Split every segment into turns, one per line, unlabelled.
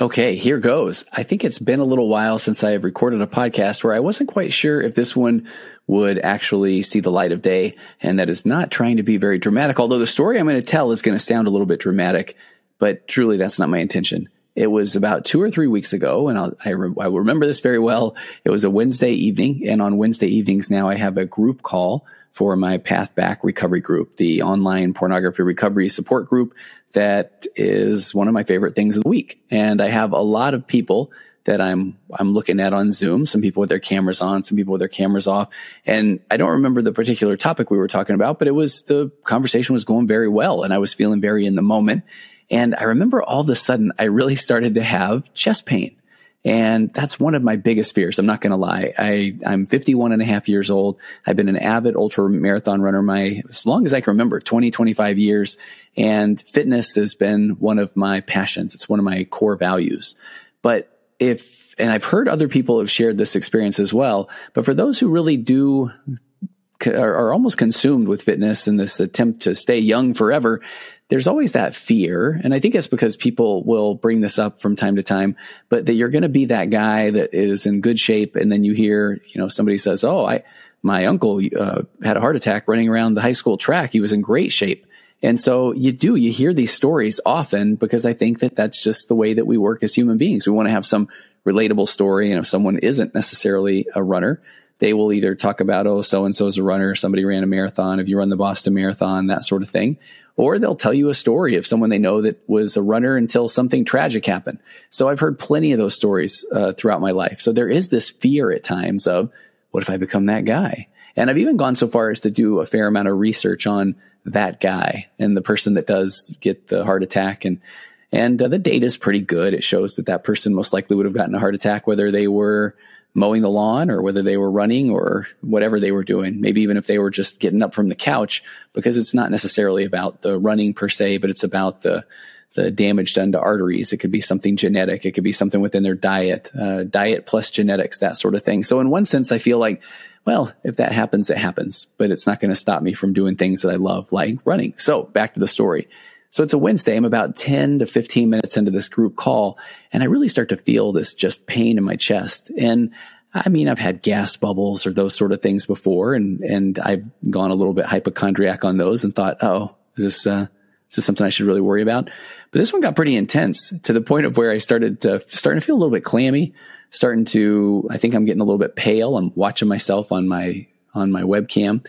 Okay, here goes. I think it's been a little while since I have recorded a podcast where I wasn't quite sure if this one would actually see the light of day. And that is not trying to be very dramatic, although the story I'm going to tell is going to sound a little bit dramatic, but truly that's not my intention. It was about two or three weeks ago, and I'll, I, re- I remember this very well. It was a Wednesday evening, and on Wednesday evenings now I have a group call for my Path Back Recovery Group, the online pornography recovery support group that is one of my favorite things of the week. And I have a lot of people that I'm I'm looking at on Zoom, some people with their cameras on, some people with their cameras off. And I don't remember the particular topic we were talking about, but it was the conversation was going very well and I was feeling very in the moment. And I remember all of a sudden I really started to have chest pain. And that's one of my biggest fears. I'm not going to lie. I, I'm 51 and a half years old. I've been an avid ultra marathon runner my, as long as I can remember, 20, 25 years. And fitness has been one of my passions. It's one of my core values. But if, and I've heard other people have shared this experience as well, but for those who really do are, almost consumed with fitness and this attempt to stay young forever, there's always that fear. And I think it's because people will bring this up from time to time, but that you're going to be that guy that is in good shape. And then you hear, you know, somebody says, Oh, I, my uncle uh, had a heart attack running around the high school track. He was in great shape. And so you do, you hear these stories often because I think that that's just the way that we work as human beings. We want to have some relatable story. And if someone isn't necessarily a runner, they will either talk about, oh, so and so is a runner, somebody ran a marathon, if you run the Boston Marathon, that sort of thing. Or they'll tell you a story of someone they know that was a runner until something tragic happened. So I've heard plenty of those stories uh, throughout my life. So there is this fear at times of, what if I become that guy? And I've even gone so far as to do a fair amount of research on that guy and the person that does get the heart attack and and uh, the data is pretty good. It shows that that person most likely would have gotten a heart attack whether they were mowing the lawn or whether they were running or whatever they were doing. Maybe even if they were just getting up from the couch, because it's not necessarily about the running per se, but it's about the the damage done to arteries. It could be something genetic. It could be something within their diet, uh, diet plus genetics, that sort of thing. So in one sense, I feel like, well, if that happens, it happens, but it's not going to stop me from doing things that I love, like running. So back to the story. So it's a Wednesday. I'm about 10 to 15 minutes into this group call and I really start to feel this just pain in my chest. And I mean, I've had gas bubbles or those sort of things before and, and I've gone a little bit hypochondriac on those and thought, oh, is this, uh, is this something I should really worry about? But this one got pretty intense to the point of where I started to starting to feel a little bit clammy, starting to, I think I'm getting a little bit pale. I'm watching myself on my, on my webcam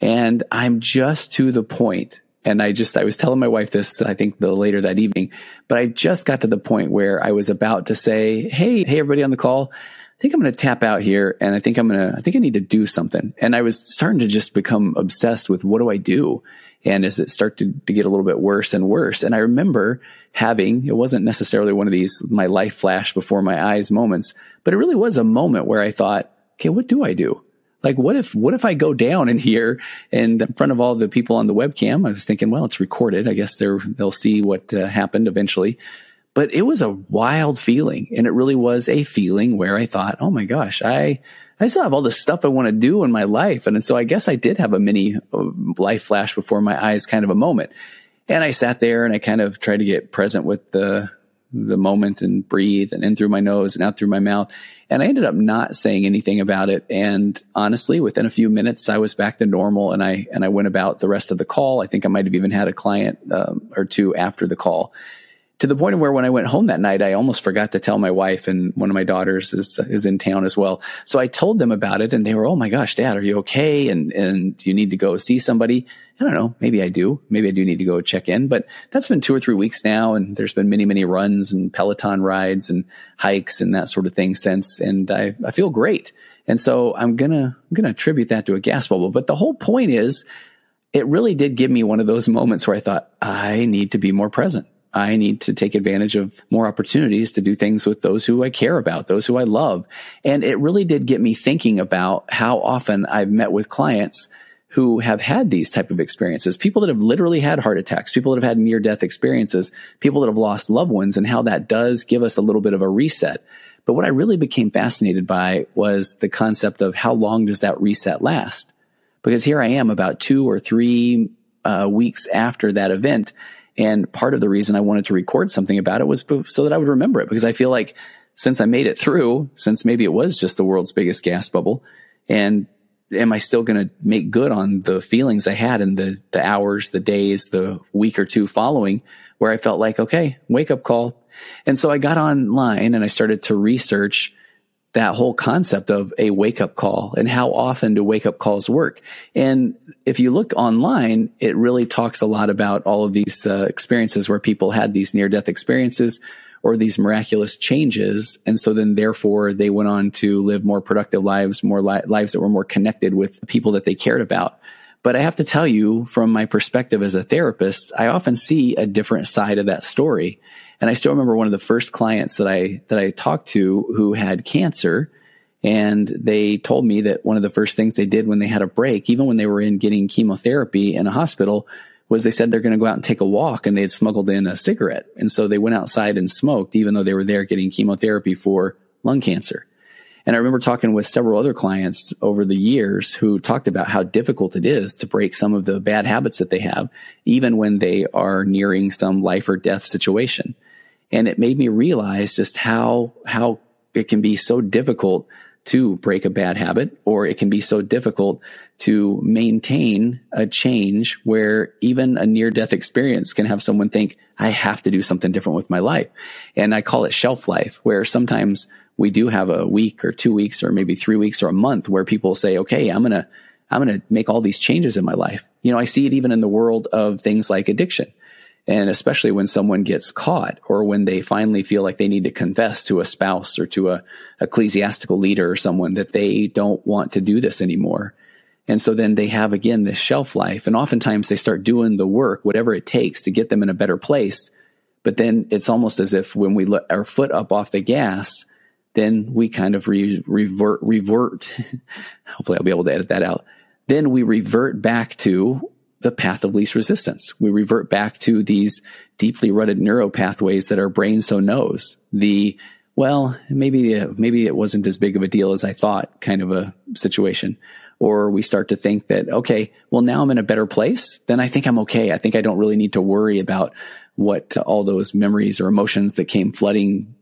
and I'm just to the point and I just, I was telling my wife this, I think the later that evening, but I just got to the point where I was about to say, Hey, hey, everybody on the call. I think I'm going to tap out here and I think I'm going to, I think I need to do something. And I was starting to just become obsessed with what do I do? And as it started to get a little bit worse and worse. And I remember having, it wasn't necessarily one of these, my life flash before my eyes moments, but it really was a moment where I thought, okay, what do I do? Like, what if, what if I go down in here and in front of all the people on the webcam? I was thinking, well, it's recorded. I guess they're, they'll see what uh, happened eventually. But it was a wild feeling. And it really was a feeling where I thought, oh my gosh, I, I still have all this stuff I want to do in my life. And so I guess I did have a mini uh, life flash before my eyes kind of a moment. And I sat there and I kind of tried to get present with the, the moment and breathe and in through my nose and out through my mouth. And I ended up not saying anything about it. And honestly, within a few minutes, I was back to normal and I, and I went about the rest of the call. I think I might have even had a client um, or two after the call to the point of where when I went home that night, I almost forgot to tell my wife and one of my daughters is, is in town as well. So I told them about it and they were, Oh my gosh, dad, are you okay? And, and you need to go see somebody? I don't know. Maybe I do. Maybe I do need to go check in, but that's been two or three weeks now. And there's been many, many runs and Peloton rides and hikes and that sort of thing since. And I, I feel great. And so I'm going to, I'm going to attribute that to a gas bubble. But the whole point is it really did give me one of those moments where I thought I need to be more present. I need to take advantage of more opportunities to do things with those who I care about, those who I love. And it really did get me thinking about how often I've met with clients who have had these type of experiences, people that have literally had heart attacks, people that have had near death experiences, people that have lost loved ones and how that does give us a little bit of a reset. But what I really became fascinated by was the concept of how long does that reset last? Because here I am about two or three uh, weeks after that event. And part of the reason I wanted to record something about it was so that I would remember it because I feel like since I made it through, since maybe it was just the world's biggest gas bubble and am I still going to make good on the feelings I had in the, the hours, the days, the week or two following where I felt like, okay, wake up call. And so I got online and I started to research that whole concept of a wake up call and how often do wake up calls work. And if you look online, it really talks a lot about all of these uh, experiences where people had these near death experiences or these miraculous changes. And so then therefore they went on to live more productive lives, more li- lives that were more connected with people that they cared about. But I have to tell you from my perspective as a therapist, I often see a different side of that story. And I still remember one of the first clients that I, that I talked to who had cancer. And they told me that one of the first things they did when they had a break, even when they were in getting chemotherapy in a hospital, was they said they're going to go out and take a walk and they had smuggled in a cigarette. And so they went outside and smoked, even though they were there getting chemotherapy for lung cancer. And I remember talking with several other clients over the years who talked about how difficult it is to break some of the bad habits that they have, even when they are nearing some life or death situation. And it made me realize just how, how it can be so difficult to break a bad habit, or it can be so difficult to maintain a change where even a near death experience can have someone think, I have to do something different with my life. And I call it shelf life, where sometimes we do have a week or two weeks or maybe three weeks or a month where people say, okay, I'm going to, I'm going to make all these changes in my life. You know, I see it even in the world of things like addiction and especially when someone gets caught or when they finally feel like they need to confess to a spouse or to a ecclesiastical leader or someone that they don't want to do this anymore. And so then they have again this shelf life and oftentimes they start doing the work, whatever it takes to get them in a better place. But then it's almost as if when we let our foot up off the gas, then we kind of re- revert, revert. Hopefully I'll be able to edit that out. Then we revert back to the path of least resistance. We revert back to these deeply rutted neuro pathways that our brain so knows. The, well, maybe, maybe it wasn't as big of a deal as I thought kind of a situation. Or we start to think that, okay, well, now I'm in a better place. Then I think I'm okay. I think I don't really need to worry about what all those memories or emotions that came flooding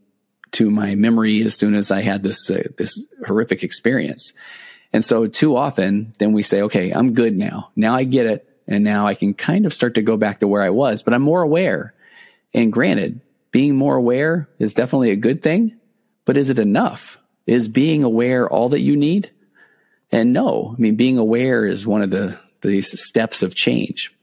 to my memory as soon as I had this, uh, this horrific experience. And so too often, then we say, okay, I'm good now. Now I get it. And now I can kind of start to go back to where I was, but I'm more aware. And granted, being more aware is definitely a good thing, but is it enough? Is being aware all that you need? And no, I mean, being aware is one of the, these steps of change.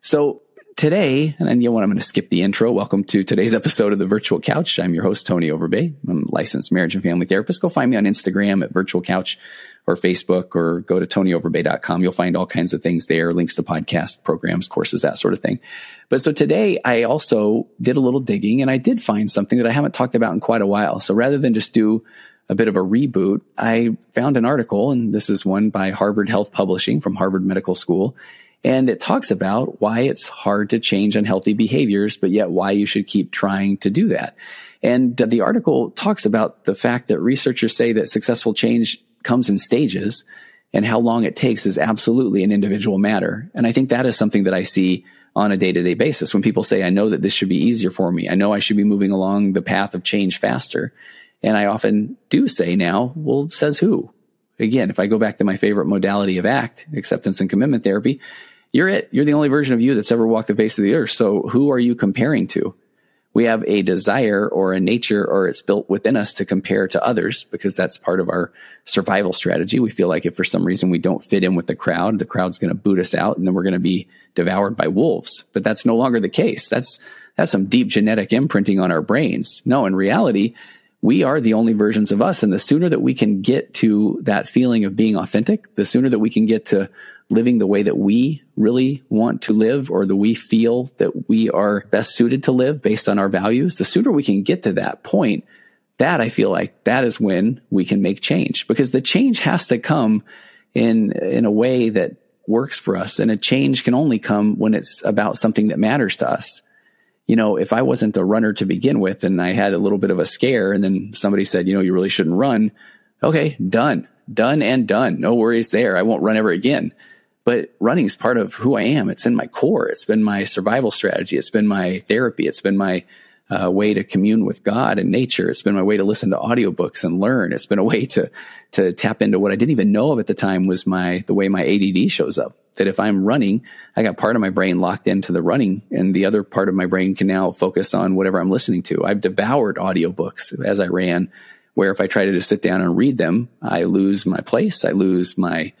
So today, and you know what, I'm going to skip the intro. Welcome to today's episode of the Virtual Couch. I'm your host, Tony Overbay. I'm a licensed marriage and family therapist. Go find me on Instagram at Virtual Couch or Facebook or go to tonyoverbay.com. You'll find all kinds of things there, links to podcast programs, courses, that sort of thing. But so today I also did a little digging and I did find something that I haven't talked about in quite a while. So rather than just do a bit of a reboot, I found an article and this is one by Harvard Health Publishing from Harvard Medical School. And it talks about why it's hard to change unhealthy behaviors, but yet why you should keep trying to do that. And the article talks about the fact that researchers say that successful change comes in stages and how long it takes is absolutely an individual matter. And I think that is something that I see on a day to day basis when people say, I know that this should be easier for me. I know I should be moving along the path of change faster. And I often do say now, well, says who? Again, if I go back to my favorite modality of ACT, acceptance and commitment therapy, you're it. You're the only version of you that's ever walked the face of the earth. So who are you comparing to? we have a desire or a nature or it's built within us to compare to others because that's part of our survival strategy. We feel like if for some reason we don't fit in with the crowd, the crowd's going to boot us out and then we're going to be devoured by wolves. But that's no longer the case. That's, that's some deep genetic imprinting on our brains. No, in reality, we are the only versions of us. And the sooner that we can get to that feeling of being authentic, the sooner that we can get to living the way that we really want to live or that we feel that we are best suited to live based on our values, the sooner we can get to that point, that I feel like that is when we can make change because the change has to come in, in a way that works for us. And a change can only come when it's about something that matters to us. You know, if I wasn't a runner to begin with and I had a little bit of a scare and then somebody said, you know, you really shouldn't run. Okay, done, done and done. No worries there. I won't run ever again. But running is part of who I am. It's in my core. It's been my survival strategy. It's been my therapy. It's been my uh, way to commune with God and nature. It's been my way to listen to audiobooks and learn. It's been a way to to tap into what I didn't even know of at the time was my the way my ADD shows up. That if I'm running, I got part of my brain locked into the running, and the other part of my brain can now focus on whatever I'm listening to. I've devoured audiobooks as I ran, where if I try to just sit down and read them, I lose my place. I lose my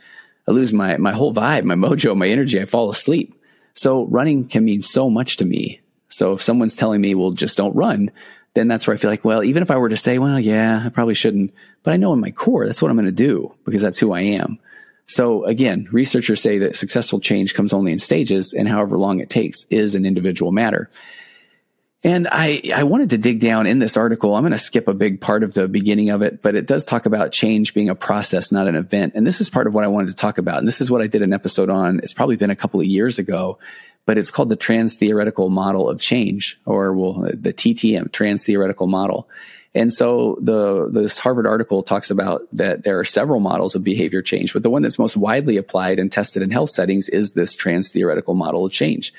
I lose my my whole vibe, my mojo, my energy. I fall asleep. So running can mean so much to me. So if someone's telling me, well, just don't run, then that's where I feel like, well, even if I were to say, well, yeah, I probably shouldn't, but I know in my core, that's what I'm going to do because that's who I am. So again, researchers say that successful change comes only in stages and however long it takes is an individual matter. And I, I wanted to dig down in this article. I'm going to skip a big part of the beginning of it, but it does talk about change being a process, not an event. And this is part of what I wanted to talk about. And this is what I did an episode on. It's probably been a couple of years ago, but it's called the trans theoretical model of change or well, the TTM, trans theoretical model. And so the, this Harvard article talks about that there are several models of behavior change, but the one that's most widely applied and tested in health settings is this trans theoretical model of change.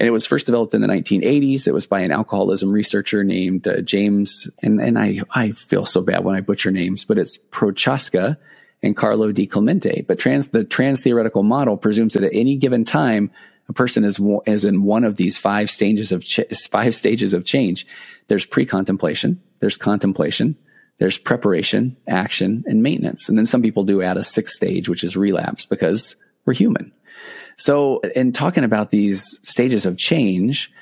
And it was first developed in the 1980s. It was by an alcoholism researcher named uh, James, and, and I, I feel so bad when I butcher names, but it's Prochaska and Carlo Di Clemente. But trans, the trans theoretical model presumes that at any given time, a person is, is in one of these five stages of, ch- five stages of change. There's pre-contemplation, there's contemplation, there's preparation, action, and maintenance. And then some people do add a sixth stage, which is relapse because we're human. So in talking about these stages of change,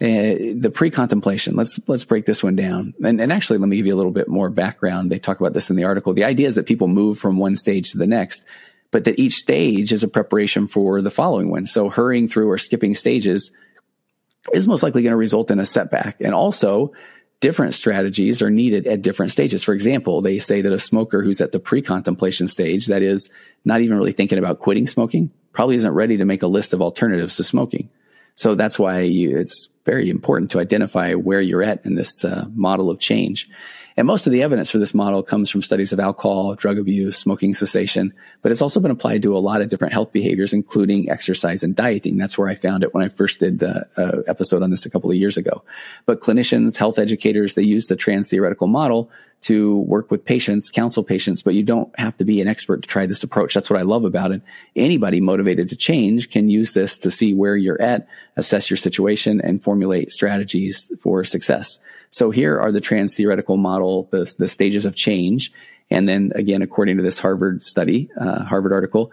uh, the pre-contemplation, let's, let's break this one down. And, and actually, let me give you a little bit more background. They talk about this in the article. The idea is that people move from one stage to the next, but that each stage is a preparation for the following one. So hurrying through or skipping stages is most likely going to result in a setback. And also, different strategies are needed at different stages. For example, they say that a smoker who's at the pre-contemplation stage, that is not even really thinking about quitting smoking, probably isn't ready to make a list of alternatives to smoking. So that's why you, it's very important to identify where you're at in this uh, model of change. And most of the evidence for this model comes from studies of alcohol, drug abuse, smoking cessation, but it's also been applied to a lot of different health behaviors, including exercise and dieting. That's where I found it when I first did an episode on this a couple of years ago. But clinicians, health educators, they use the trans theoretical model to work with patients, counsel patients, but you don't have to be an expert to try this approach. That's what I love about it. Anybody motivated to change can use this to see where you're at, assess your situation, and formulate strategies for success. So here are the trans theoretical model, the, the stages of change. And then again, according to this Harvard study, uh, Harvard article,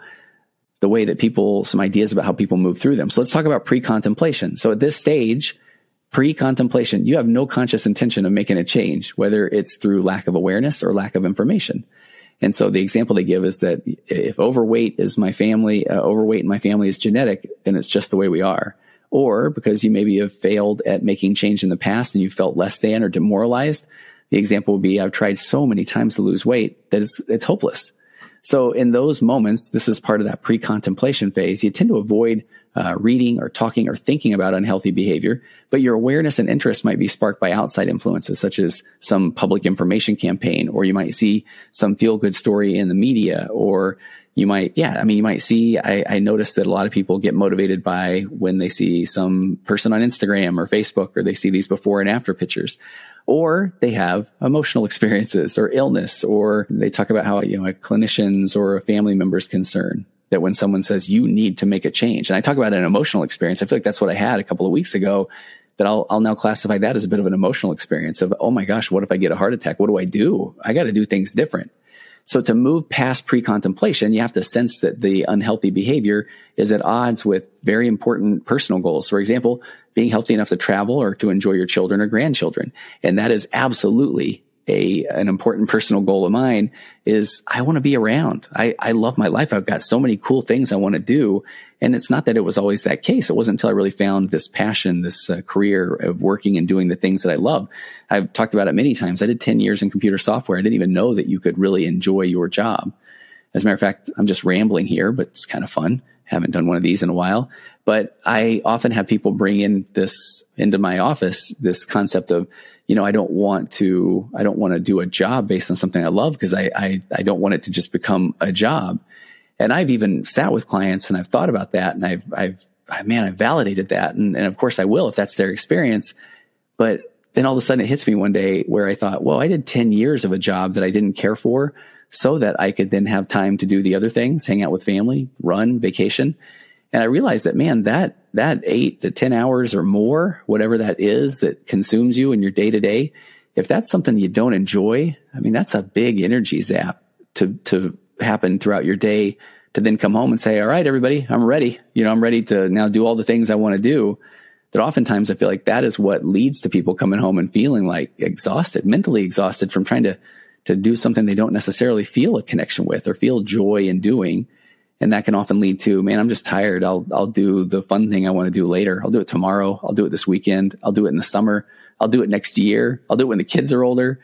the way that people, some ideas about how people move through them. So let's talk about pre-contemplation. So at this stage, pre-contemplation, you have no conscious intention of making a change, whether it's through lack of awareness or lack of information. And so the example they give is that if overweight is my family, uh, overweight in my family is genetic, then it's just the way we are or because you maybe have failed at making change in the past and you felt less than or demoralized. The example would be I've tried so many times to lose weight that it's, it's hopeless. So in those moments, this is part of that pre-contemplation phase. You tend to avoid uh, reading or talking or thinking about unhealthy behavior, but your awareness and interest might be sparked by outside influences, such as some public information campaign, or you might see some feel good story in the media, or you might, yeah, I mean, you might see, I, I noticed that a lot of people get motivated by when they see some person on Instagram or Facebook, or they see these before and after pictures, or they have emotional experiences or illness, or they talk about how, you know, a clinician's or a family member's concern that when someone says you need to make a change, and I talk about an emotional experience, I feel like that's what I had a couple of weeks ago that I'll, I'll now classify that as a bit of an emotional experience of, oh my gosh, what if I get a heart attack? What do I do? I got to do things different. So to move past pre-contemplation, you have to sense that the unhealthy behavior is at odds with very important personal goals. For example, being healthy enough to travel or to enjoy your children or grandchildren. And that is absolutely a an important personal goal of mine is I want to be around. I, I love my life. I've got so many cool things I want to do. And it's not that it was always that case. It wasn't until I really found this passion, this uh, career of working and doing the things that I love. I've talked about it many times. I did 10 years in computer software. I didn't even know that you could really enjoy your job. As a matter of fact, I'm just rambling here, but it's kind of fun. Haven't done one of these in a while, but I often have people bring in this into my office, this concept of, you know, I don't want to, I don't want to do a job based on something I love because I, I, I don't want it to just become a job. And I've even sat with clients and I've thought about that and I've, I've, man, I've validated that. And, and of course I will if that's their experience. But then all of a sudden it hits me one day where I thought, well, I did 10 years of a job that I didn't care for so that I could then have time to do the other things, hang out with family, run, vacation. And I realized that, man, that, that eight to 10 hours or more, whatever that is that consumes you in your day to day, if that's something you don't enjoy, I mean, that's a big energy zap to, to happen throughout your day to then come home and say, all right, everybody, I'm ready. You know, I'm ready to now do all the things I want to do. That oftentimes I feel like that is what leads to people coming home and feeling like exhausted, mentally exhausted from trying to, to do something they don't necessarily feel a connection with or feel joy in doing and that can often lead to, man, I'm just tired. I'll, I'll do the fun thing I want to do later. I'll do it tomorrow. I'll do it this weekend. I'll do it in the summer. I'll do it next year. I'll do it when the kids are older.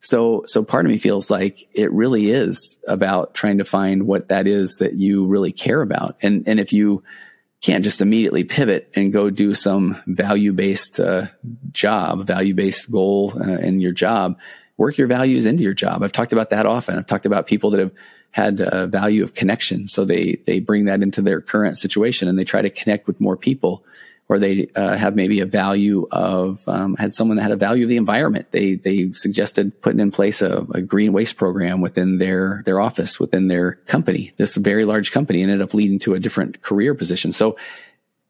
So, so part of me feels like it really is about trying to find what that is that you really care about. And, and if you can't just immediately pivot and go do some value based uh, job, value based goal uh, in your job, work your values into your job. I've talked about that often. I've talked about people that have had a value of connection. So they, they bring that into their current situation and they try to connect with more people or they uh, have maybe a value of um, had someone that had a value of the environment. They they suggested putting in place a, a, green waste program within their their office within their company. This very large company ended up leading to a different career position. So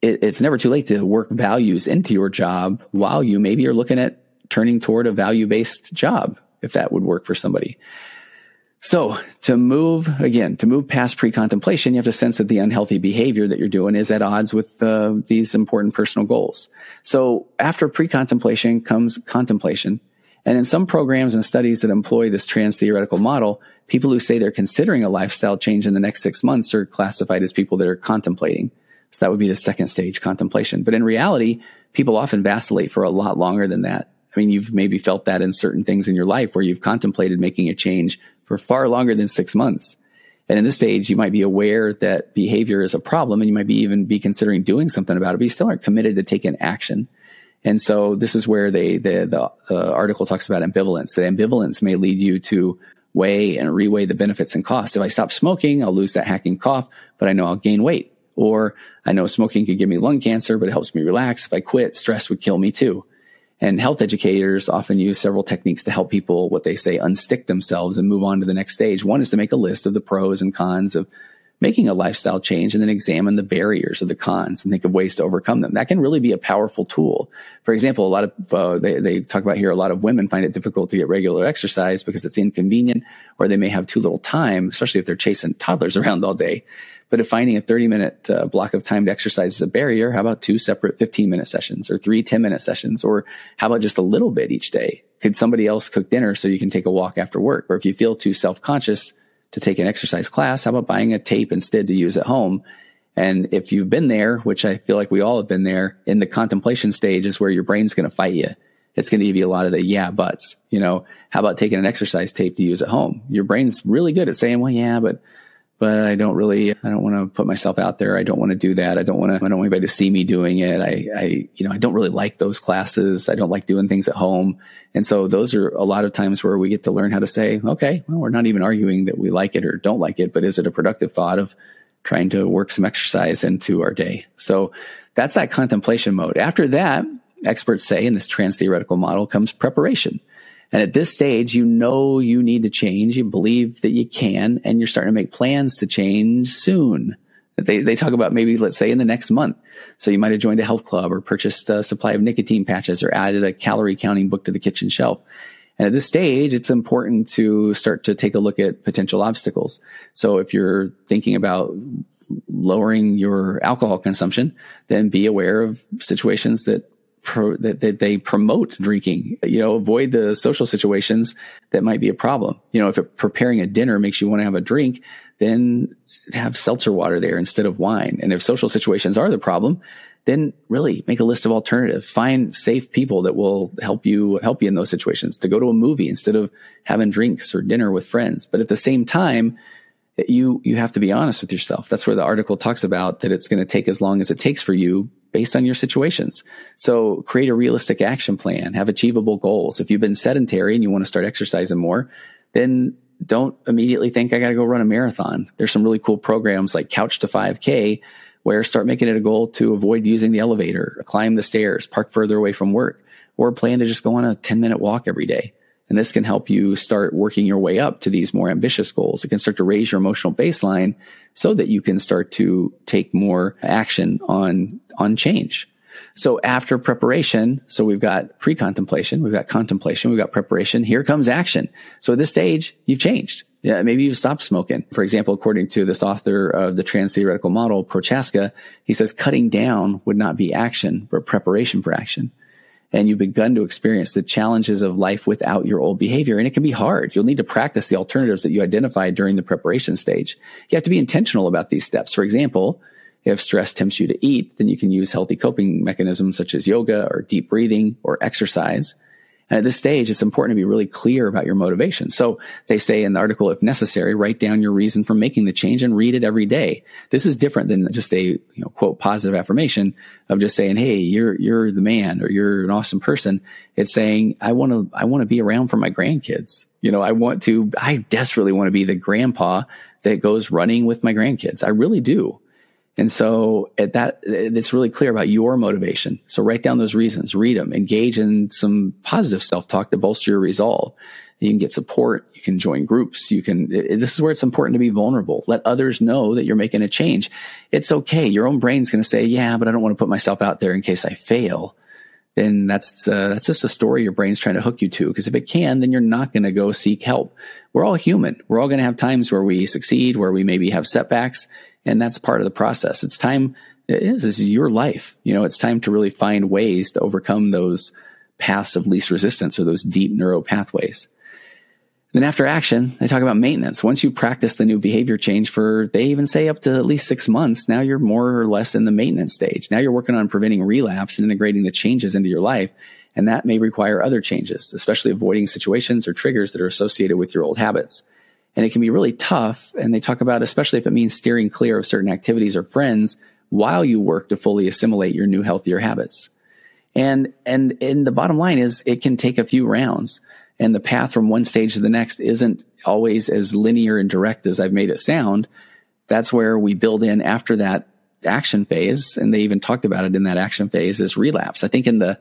it, it's never too late to work values into your job while you maybe are looking at turning toward a value based job if that would work for somebody. So to move again, to move past pre-contemplation, you have to sense that the unhealthy behavior that you're doing is at odds with uh, these important personal goals. So after pre-contemplation comes contemplation. And in some programs and studies that employ this trans theoretical model, people who say they're considering a lifestyle change in the next six months are classified as people that are contemplating. So that would be the second stage contemplation. But in reality, people often vacillate for a lot longer than that. I mean, you've maybe felt that in certain things in your life where you've contemplated making a change for far longer than six months. And in this stage, you might be aware that behavior is a problem and you might be even be considering doing something about it, but you still aren't committed to taking action. And so this is where they, the, the uh, article talks about ambivalence, that ambivalence may lead you to weigh and reweigh the benefits and costs. If I stop smoking, I'll lose that hacking cough, but I know I'll gain weight. Or I know smoking could give me lung cancer, but it helps me relax. If I quit, stress would kill me too. And health educators often use several techniques to help people, what they say, unstick themselves and move on to the next stage. One is to make a list of the pros and cons of making a lifestyle change and then examine the barriers of the cons and think of ways to overcome them. That can really be a powerful tool. For example, a lot of, uh, they, they talk about here, a lot of women find it difficult to get regular exercise because it's inconvenient or they may have too little time, especially if they're chasing toddlers around all day. But if finding a 30 minute uh, block of time to exercise is a barrier, how about two separate 15 minute sessions or three 10 minute sessions? Or how about just a little bit each day? Could somebody else cook dinner so you can take a walk after work? Or if you feel too self conscious to take an exercise class, how about buying a tape instead to use at home? And if you've been there, which I feel like we all have been there in the contemplation stage is where your brain's going to fight you. It's going to give you a lot of the yeah, buts, you know, how about taking an exercise tape to use at home? Your brain's really good at saying, well, yeah, but but I don't really, I don't want to put myself out there. I don't want to do that. I don't want to, I don't want anybody to see me doing it. I, I, you know, I don't really like those classes. I don't like doing things at home. And so those are a lot of times where we get to learn how to say, okay, well, we're not even arguing that we like it or don't like it, but is it a productive thought of trying to work some exercise into our day? So that's that contemplation mode. After that, experts say in this trans theoretical model comes preparation. And at this stage, you know you need to change. You believe that you can, and you're starting to make plans to change soon. They, they talk about maybe, let's say, in the next month. So you might have joined a health club or purchased a supply of nicotine patches or added a calorie counting book to the kitchen shelf. And at this stage, it's important to start to take a look at potential obstacles. So if you're thinking about lowering your alcohol consumption, then be aware of situations that pro, that, that they promote drinking. You know, avoid the social situations that might be a problem. You know, if preparing a dinner makes you want to have a drink, then have seltzer water there instead of wine. And if social situations are the problem, then really make a list of alternatives. Find safe people that will help you help you in those situations to go to a movie instead of having drinks or dinner with friends. But at the same time, you you have to be honest with yourself. That's where the article talks about that it's going to take as long as it takes for you based on your situations. So create a realistic action plan, have achievable goals. If you've been sedentary and you want to start exercising more, then don't immediately think I got to go run a marathon. There's some really cool programs like Couch to 5K where start making it a goal to avoid using the elevator, climb the stairs, park further away from work, or plan to just go on a 10 minute walk every day. And this can help you start working your way up to these more ambitious goals. It can start to raise your emotional baseline so that you can start to take more action on, on change. So after preparation, so we've got pre-contemplation, we've got contemplation, we've got preparation. Here comes action. So at this stage, you've changed. Yeah, maybe you've stopped smoking. For example, according to this author of the trans theoretical model, Prochaska, he says cutting down would not be action, but preparation for action and you've begun to experience the challenges of life without your old behavior. And it can be hard. You'll need to practice the alternatives that you identified during the preparation stage. You have to be intentional about these steps. For example, if stress tempts you to eat, then you can use healthy coping mechanisms such as yoga or deep breathing or exercise. And at this stage, it's important to be really clear about your motivation. So they say in the article, if necessary, write down your reason for making the change and read it every day. This is different than just a, you know, quote, positive affirmation of just saying, Hey, you're, you're the man or you're an awesome person. It's saying, I want to, I want to be around for my grandkids. You know, I want to, I desperately want to be the grandpa that goes running with my grandkids. I really do. And so at that, it's really clear about your motivation. So write down those reasons, read them, engage in some positive self-talk to bolster your resolve. You can get support. You can join groups. You can, this is where it's important to be vulnerable. Let others know that you're making a change. It's okay. Your own brain's going to say, yeah, but I don't want to put myself out there in case I fail. Then that's, uh, that's just a story your brain's trying to hook you to. Because if it can, then you're not going to go seek help. We're all human. We're all going to have times where we succeed, where we maybe have setbacks and that's part of the process. It's time. It is. This is your life. You know, it's time to really find ways to overcome those paths of least resistance or those deep neuro pathways. Then after action, they talk about maintenance. Once you practice the new behavior change for, they even say up to at least six months, now you're more or less in the maintenance stage. Now you're working on preventing relapse and integrating the changes into your life. And that may require other changes, especially avoiding situations or triggers that are associated with your old habits and it can be really tough. And they talk about, especially if it means steering clear of certain activities or friends while you work to fully assimilate your new healthier habits. And, and, and the bottom line is it can take a few rounds and the path from one stage to the next isn't always as linear and direct as I've made it sound. That's where we build in after that action phase. And they even talked about it in that action phase is relapse. I think in the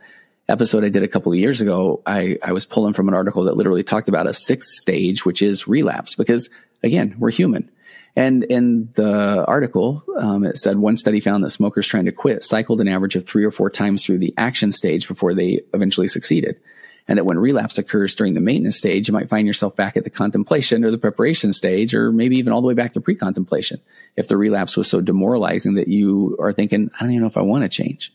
episode I did a couple of years ago, I, I was pulling from an article that literally talked about a sixth stage, which is relapse, because again, we're human. And in the article, um, it said one study found that smokers trying to quit cycled an average of three or four times through the action stage before they eventually succeeded. And that when relapse occurs during the maintenance stage, you might find yourself back at the contemplation or the preparation stage, or maybe even all the way back to pre contemplation. If the relapse was so demoralizing that you are thinking, I don't even know if I want to change.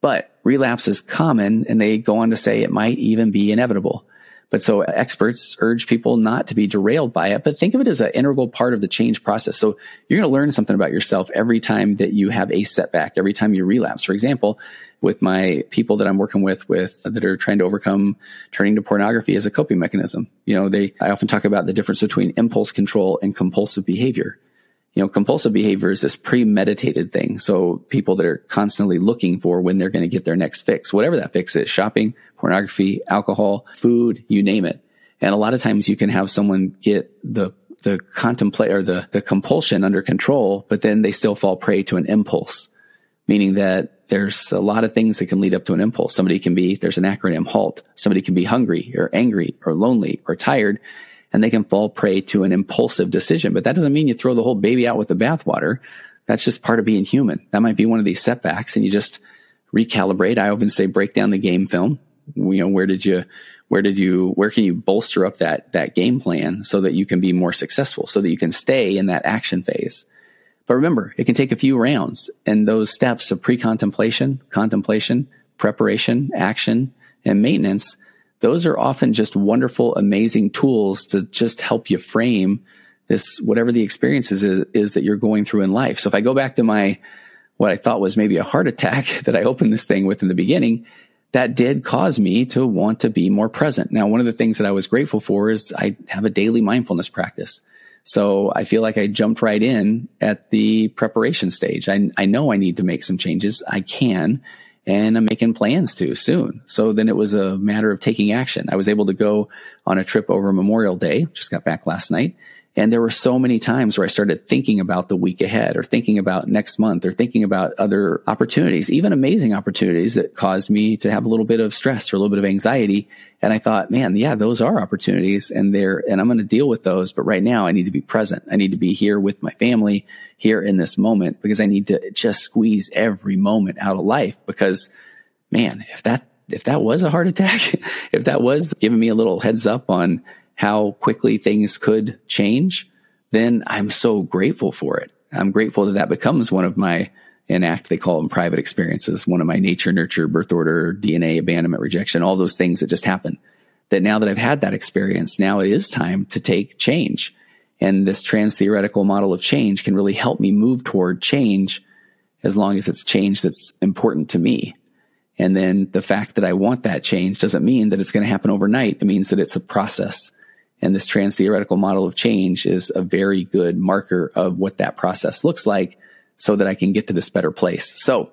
But relapse is common and they go on to say it might even be inevitable. But so experts urge people not to be derailed by it, but think of it as an integral part of the change process. So you're going to learn something about yourself every time that you have a setback, every time you relapse. For example, with my people that I'm working with, with that are trying to overcome turning to pornography as a coping mechanism. You know, they, I often talk about the difference between impulse control and compulsive behavior you know, compulsive behavior is this premeditated thing. So people that are constantly looking for when they're going to get their next fix, whatever that fix is, shopping, pornography, alcohol, food, you name it. And a lot of times you can have someone get the the contemplate or the the compulsion under control, but then they still fall prey to an impulse, meaning that there's a lot of things that can lead up to an impulse. Somebody can be there's an acronym HALT. Somebody can be hungry or angry or lonely or tired, and they can fall prey to an impulsive decision. But that doesn't mean you throw the whole baby out with the bathwater. That's just part of being human. That might be one of these setbacks and you just recalibrate. I often say break down the game film. You know, where did you, where did you, where can you bolster up that, that game plan so that you can be more successful, so that you can stay in that action phase? But remember, it can take a few rounds and those steps of pre-contemplation, contemplation, preparation, action, and maintenance, those are often just wonderful, amazing tools to just help you frame this, whatever the experience is, is that you're going through in life. So if I go back to my, what I thought was maybe a heart attack that I opened this thing with in the beginning, that did cause me to want to be more present. Now, one of the things that I was grateful for is I have a daily mindfulness practice. So I feel like I jumped right in at the preparation stage. I, I know I need to make some changes. I can, and I'm making plans to soon. So then it was a matter of taking action. I was able to go on a trip over Memorial Day, just got back last night, and there were so many times where I started thinking about the week ahead or thinking about next month or thinking about other opportunities, even amazing opportunities that caused me to have a little bit of stress or a little bit of anxiety. And I thought, man, yeah, those are opportunities and they're, and I'm going to deal with those. But right now I need to be present. I need to be here with my family here in this moment because I need to just squeeze every moment out of life because man, if that, if that was a heart attack, if that was giving me a little heads up on how quickly things could change, then I'm so grateful for it. I'm grateful that that becomes one of my enact, they call them private experiences, one of my nature, nurture, birth order, DNA, abandonment, rejection, all those things that just happen. That now that I've had that experience, now it is time to take change. And this trans theoretical model of change can really help me move toward change as long as it's change that's important to me. And then the fact that I want that change doesn't mean that it's going to happen overnight. It means that it's a process and this trans theoretical model of change is a very good marker of what that process looks like so that I can get to this better place. So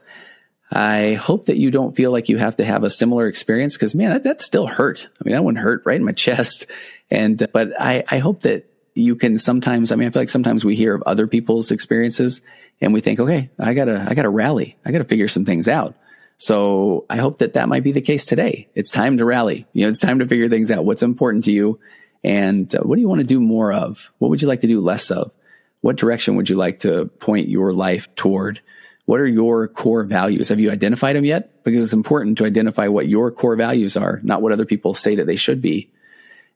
I hope that you don't feel like you have to have a similar experience because man, that, that still hurt. I mean, that one hurt right in my chest. And, but I, I hope that you can sometimes, I mean, I feel like sometimes we hear of other people's experiences and we think, okay, I gotta, I gotta rally. I gotta figure some things out. So I hope that that might be the case today. It's time to rally. You know, it's time to figure things out. What's important to you and uh, what do you want to do more of? What would you like to do less of? What direction would you like to point your life toward? What are your core values? Have you identified them yet? Because it's important to identify what your core values are, not what other people say that they should be.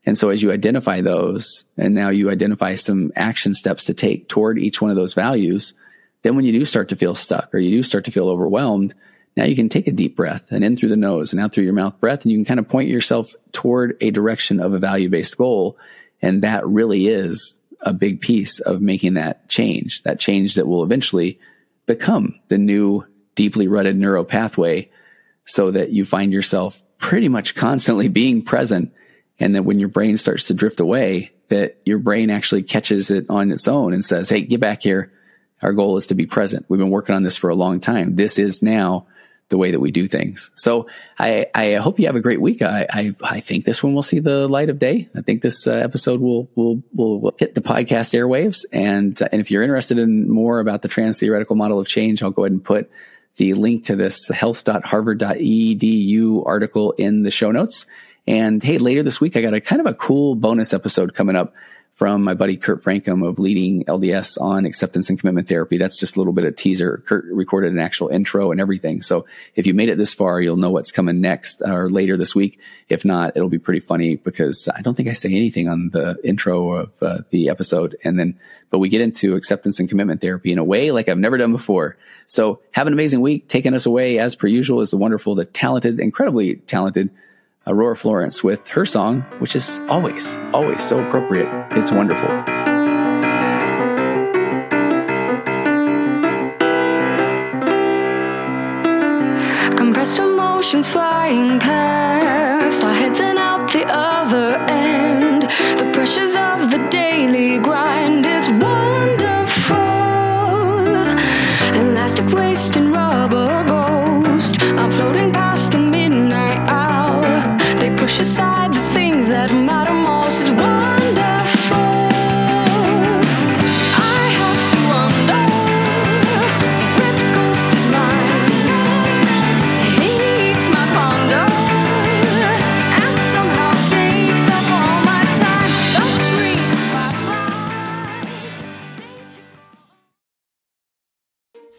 And so as you identify those and now you identify some action steps to take toward each one of those values, then when you do start to feel stuck or you do start to feel overwhelmed, now you can take a deep breath and in through the nose and out through your mouth breath, and you can kind of point yourself toward a direction of a value based goal. And that really is a big piece of making that change, that change that will eventually become the new deeply rutted neural pathway so that you find yourself pretty much constantly being present. And that when your brain starts to drift away, that your brain actually catches it on its own and says, Hey, get back here. Our goal is to be present. We've been working on this for a long time. This is now the way that we do things. So I, I hope you have a great week. I, I, I think this one will see the light of day. I think this uh, episode will, will, will hit the podcast airwaves. And, uh, and if you're interested in more about the trans theoretical model of change, I'll go ahead and put the link to this health.harvard.edu article in the show notes. And hey, later this week, I got a kind of a cool bonus episode coming up from my buddy Kurt Francom of leading LDS on acceptance and commitment therapy. That's just a little bit of teaser. Kurt recorded an actual intro and everything. So if you made it this far, you'll know what's coming next or later this week. If not, it'll be pretty funny because I don't think I say anything on the intro of uh, the episode. And then, but we get into acceptance and commitment therapy in a way like I've never done before. So have an amazing week. Taking us away as per usual is the wonderful, the talented, incredibly talented Aurora Florence with her song, which is always, always so appropriate. It's wonderful.
Compressed emotions flying past our heads and out the other end. The pressures of the daily grind, it's wonderful. Elastic waste and rubber ghost. I'm floating